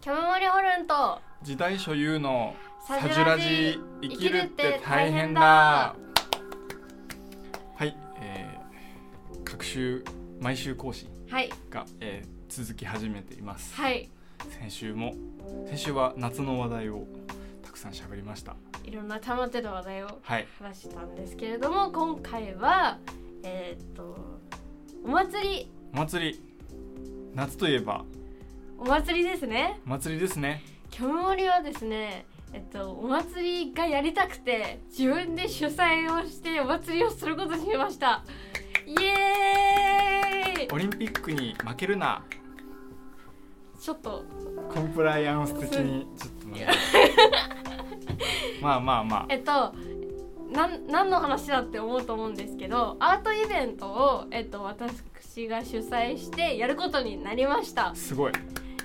キャムモリホルンと時代所有のササジュラジ生きるって大変だ。はい、えー、各週毎週更新はい。が、えー続き始めています。はい。先週も先週は夏の話題をたくさん喋りましたいろんな溜まってた話題をはい。話したんですけれども今回はえーっとお祭り。お祭り。夏といえば。お祭りですね。お祭りですね。キャムモリはですねえっとお祭りがやりたくて自分で主催をしてお祭りをすることにしました。イエーイ。オリンピックに負けるな。ちょっと。コンプライアンス的にちょっと待ってまあまあまあ。えっとなん何の話だって思うと思うんですけどアートイベントを、えっと、私が主催してやることになりました、すごい。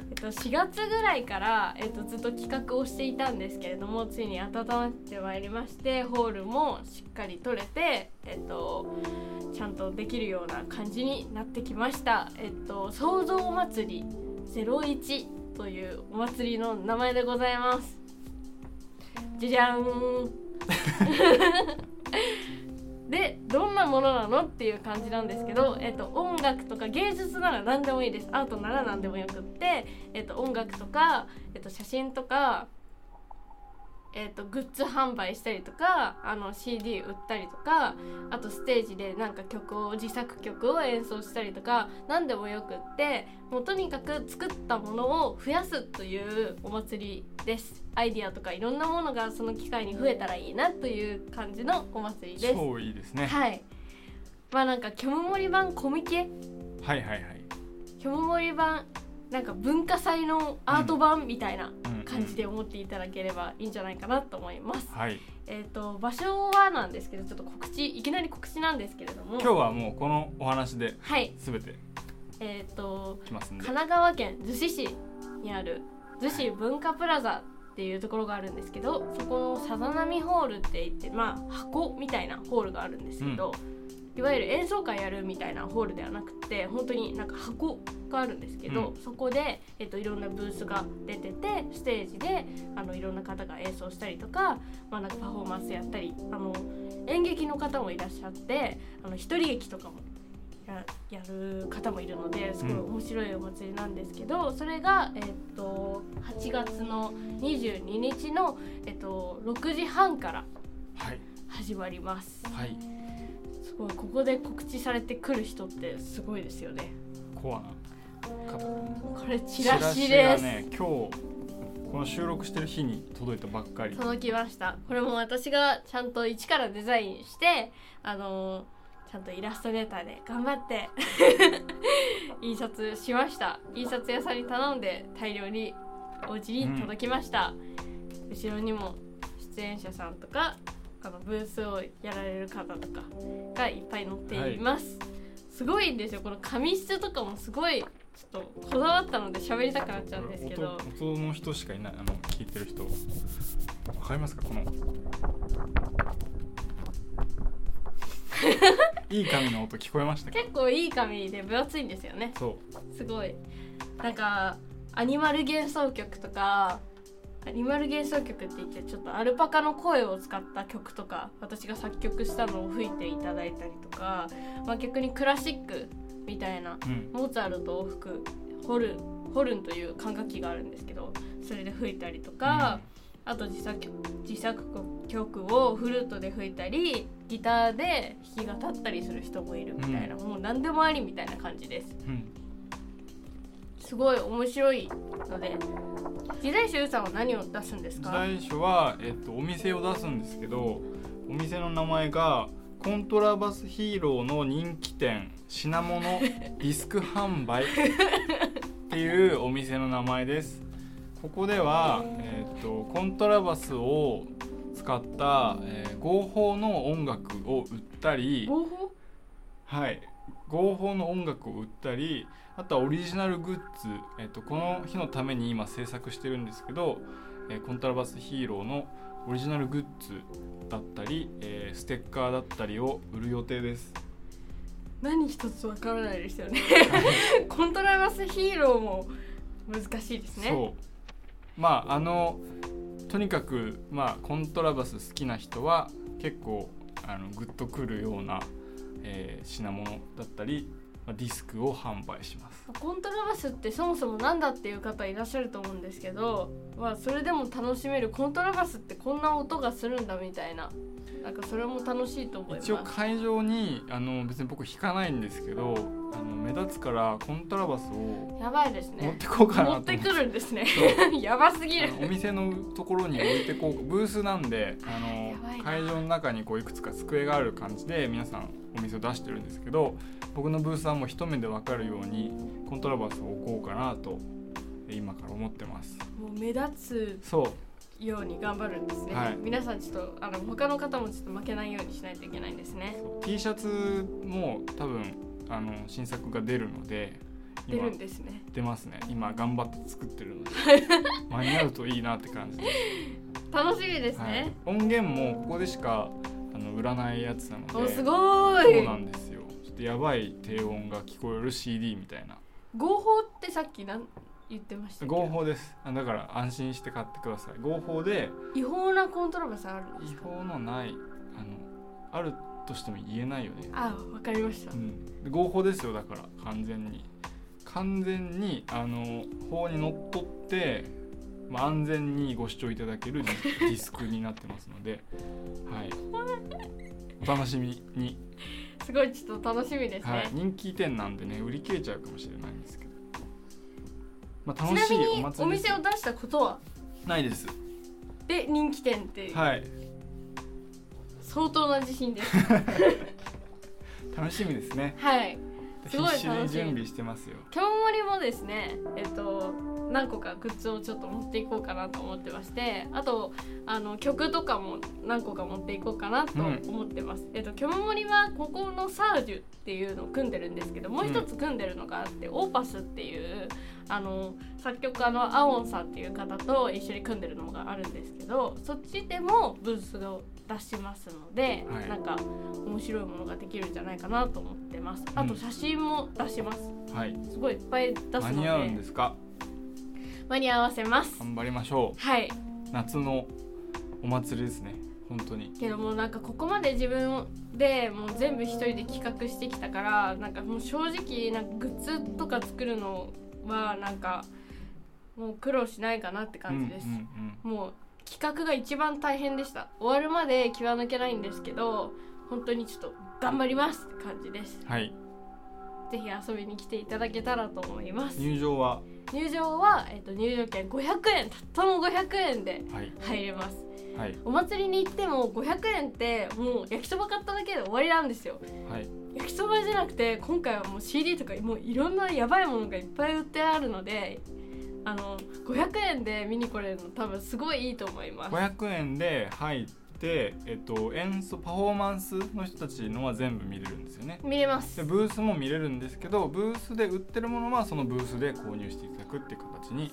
えっと、4月ぐらいから、えっと、ずっと企画をしていたんですけれどもついに温まってまいりましてホールもしっかり取れて、えっと、ちゃんとできるような感じになってきました、えっと、創造祭り01というお祭りの名前でございますじゃじゃーん。でどんなものなのっていう感じなんですけど、えっと、音楽とか芸術なら何でもいいです。アートなら何でもよくって、えっと、音楽とか、えっと、写真とか、えっと、グッズ販売したりとかあの CD 売ったりとかあとステージでなんか曲を自作曲を演奏したりとか何でもよくってもうとにかく作ったものを増やすというお祭りです。アイディアとかいろんなものがその機会に増えたらいいなという感じのお祭りです。超いいですね。はい。まあなんかキョムモリ版コミケ？はいはいはい。キョムモリ版なんか文化祭のアート版みたいなうん。感じで思っていただければいいんじゃないかなと思います、はい。えっ、と場所はなんですけどちょっと告知いきなり告知なんですけれども。今日はもうこのお話ではい。全てえっ、ときますんで神奈川県逗子市にある逗子文化プラザっていうところがあるんですけどそこのさざ波ホールって言ってまあ箱みたいなホールがあるんですけど、いわゆる演奏会やるみたいなホールではなくて本当になんか箱があるんですけど、うん。そこで、えっと、いろんなブースが出ててステージであのいろんな方が演奏したりとか,、まあ、なんかパフォーマンスやったりあの演劇の方もいらっしゃってあの一人劇とかもややる方もいるのですごい面白いお祭りなんですけど、それが、えっと8月の22日の、えっと6時半からはい。始まります。はいすごいここで告知されてくる人ってすごいですよね。コアな方これチラシチです。ね今日この収録してる日に届いたばっかり届きました。これも私がちゃんと一からデザインして、あのーちゃんとイラストレーターで頑張って 印刷しました。印刷屋さんに頼んで大量にお家に届きました。後ろにも出演者さんとかあのブースをやられる方とかがいっぱい載っています。すごいんですよ。この紙質とかもすごいちょっとこだわったので喋りたくなっちゃうんですけど。音音の人しかいないあの聞いてる人わかりますか？この いい紙の音聞こえましたか？結構いい紙で分厚いんですよね。そうすごいなんかアニマル幻想曲とかアニマル幻想曲って言ってちょっとアルパカの声を使った曲とか私が作曲したのを吹いていただいたりとか、まあ、逆にクラシックみたいなうん。モーツァルトを吹くホルンホルンという管楽器があるんですけどそれで吹いたりとか、あと自作曲自作曲をフルートで吹いたりギターで弾き語ったりする人もいるみたいな、もう何でもありみたいな感じです。うん。すごい面白いので時代集さんは何を出すんですか？時代書は、えっと、お店を出すんですけどお店の名前がコントラバスヒーローの人気店品物 ディスク販売っていうお店の名前です。ここでは、えっと、コントラバスを使った、えー合法の音楽を売ったり合法？はい合法の音楽を売ったりあとはオリジナルグッズ、えっと、この日のために今制作してるんですけど、えーコントラバスヒーローのオリジナルグッズだったり、えーステッカーだったりを売る予定です。何一つわからないですよね。コントラバスヒーローも難しいですね。そう。まああのとにかくまあコントラバス好きな人は結構あのグッとくるような、えー品物だったり、まあ、ディスクを販売します。コントラバスってそもそもなんだっていう方いらっしゃると思うんですけど、まあ、それでも楽しめるコントラバスってこんな音がするんだみたいな。なんかそれも楽しいと思います。一応会場にあの別に僕弾かないんですけどあの目立つからコントラバスをやばいです持っねてこうかなと持ってくるんですね。そやばすぎる。お店のところに置いてこうブースなんであの会場の中にこういくつか机がある感じで皆さんお店を出してるんですけど僕のブースはもう一目で分かるようにコントラバスを置こうかなと今から思ってます。もう目立そう。つように頑張るんですね、はい。皆さんちょっとあの他の方もちょっと負けないようにしないといけないんですね。T シャツも多分あの新作が出るので出今るんですね。出ますね。今頑張って作ってるので 間に合うといいなって感じで。す楽しみですはい。ね、、音源もここでしかあの売らないやつなのですおごそうなんですよ。ちょっとやばい低音が聞こえる CD みたいな。合法ってさっきなん言ってました合法です。あだから安心して買ってください。合法で違法なコントラバスあるんです違か法のないあのあるとしても言えないよね。あわかりました。うん。で合法ですよだから。完全に。完全にあの法にのっとって、まあ、安全にご視聴いただける ディスクになってますので。はい。お楽しみに。すごいちょっと楽しみですね、はい、人気店なんでね売り切れちゃうかもしれないんですけど、まあ、ちなみ楽しいおに祭りお店を出したことは？ないです。で人気店ってはい相当な自信です。楽しみですね。はい。すごい楽しみ。準備してますよ。キョンモリもですねえっと何個かグッズをちょっと持っていこうかなと思ってましてあとあの曲とかも何個か持っていこうかなと思ってます、えっとキョンモリはここのサージュっていうのを組んでるんですけどもう一つ組んでるのがあって、オーパスっていうあの作曲家のアオンさんっていう方と一緒に組んでるのがあるんですけどそっちでもブースを出しますので、はい。なんか面白いものができるんじゃないかなと思ってます。あとうん写真も出します、はい。すごいいっぱい出すので。間に合うんですか？間に合わせます。頑張りましょはい、う夏のお祭りですね。本当に。けどもうなんかここまで自分でもう全部一人で企画してきたからなんかもう正直なんかグッズとか作るのはなんかもう苦労しないかなって感じです、うんうん。もう企画が一番大変でした。終わるまで気は抜けないんですけど本当にちょっと頑張りますって感じです。うんはい。ぜひ遊びに来ていただけたらと思います。入場は？入場は、えっと入場券500円たったの500円ではい。入れます。はい。お祭りに行っても500円ってもう焼きそば買っただけで終わりなんですよ。はい。焼きそばじゃなくて今回はもう CD とかもういろんなやばいものがいっぱい売ってあるのであの500円で見に来れるの多分すごいいいと思います。500円で入って、えっと、演奏パフォーマンスの人たちのは全部見れるんですよね。見れます。でブースも見れるんですけどブースで売ってるものはそのブースで購入していただくっていう形に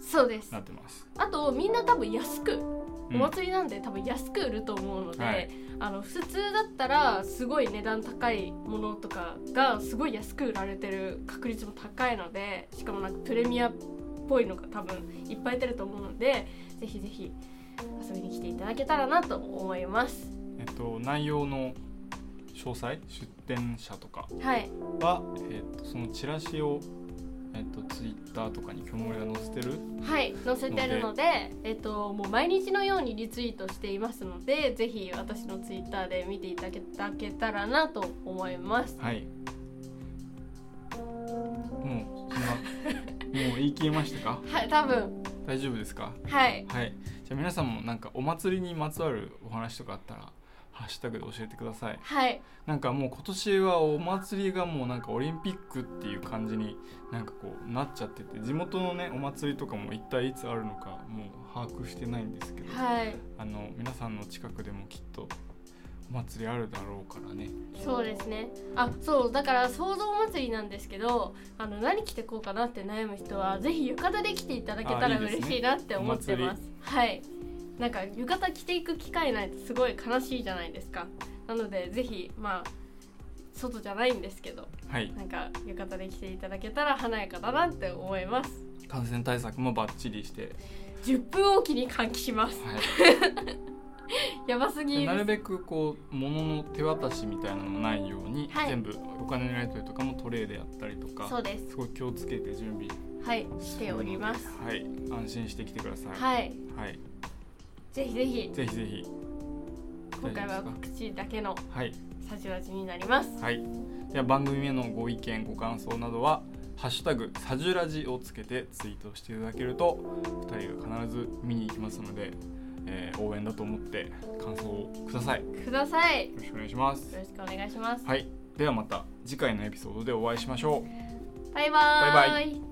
そうです。なってます、あとみんな多分安くうん。お祭りなんで多分安く売ると思うので、はい。あの普通だったらすごい値段高いものとかがすごい安く売られてる確率も高いのでしかもなんかプレミアっぽいのが多分いっぱい出ると思うのでぜひぜひ遊びに来ていただけたらなと思います。えっと、内容の詳細出店者とかはい。は、えっと、そのチラシを、えっと、ツイッターとかに今日が載せてるはい載せてるのでえっともう毎日のようにリツイートしていますのでぜひ私のツイッターで見ていただけたらなと思います。はいもう言い切りましたか？はい多分。大丈夫ですか？はい。はい。じゃあ皆さんもなんかお祭りにまつわるお話とかあったらハッシュタグで教えてください。はい。なんかもう今年はお祭りがもうなんかオリンピックっていう感じになんかこうなっちゃってて地元のねお祭りとかも一体いつあるのかもう把握してないんですけど、はい。あの皆さんの近くでもきっとお祭りあるだろうからね。そうですね。あそうだから想像祭りなんですけどあの何着てこうかなって悩む人はぜひ浴衣で来ていただけたら嬉しいなって思ってます。はい。なんか浴衣着ていく機会ないとすごい悲しいじゃないですか。なのでぜひまあ外じゃないんですけどはい。なんか浴衣で着ていただけたら華やかだなって思います。感染対策もバッチリして、10分おきに換気します。は やばすい、ぎなるべくこう物の手渡しみたいなのもないように、はい。全部お金のやり取りとかもトレイでやったりとかそうです。すごい気をつけて準備はい。しております。はい。安心してきてください。はい。はい、ぜひぜひ。ぜひぜひ。今回は大丈夫で口だけのサジュラジになります。はい。では番組へのご意見ご感想などは「ハッシュタグサジュラジ」をつけてツイートしていただけると2人が必ず見に行きますので、えー応援だと思って感想をください。よください。よろしくお願いします。ろしくお願いします。はい。ではまた次回のエピソードでお会いしましょう。バイバーバイバイ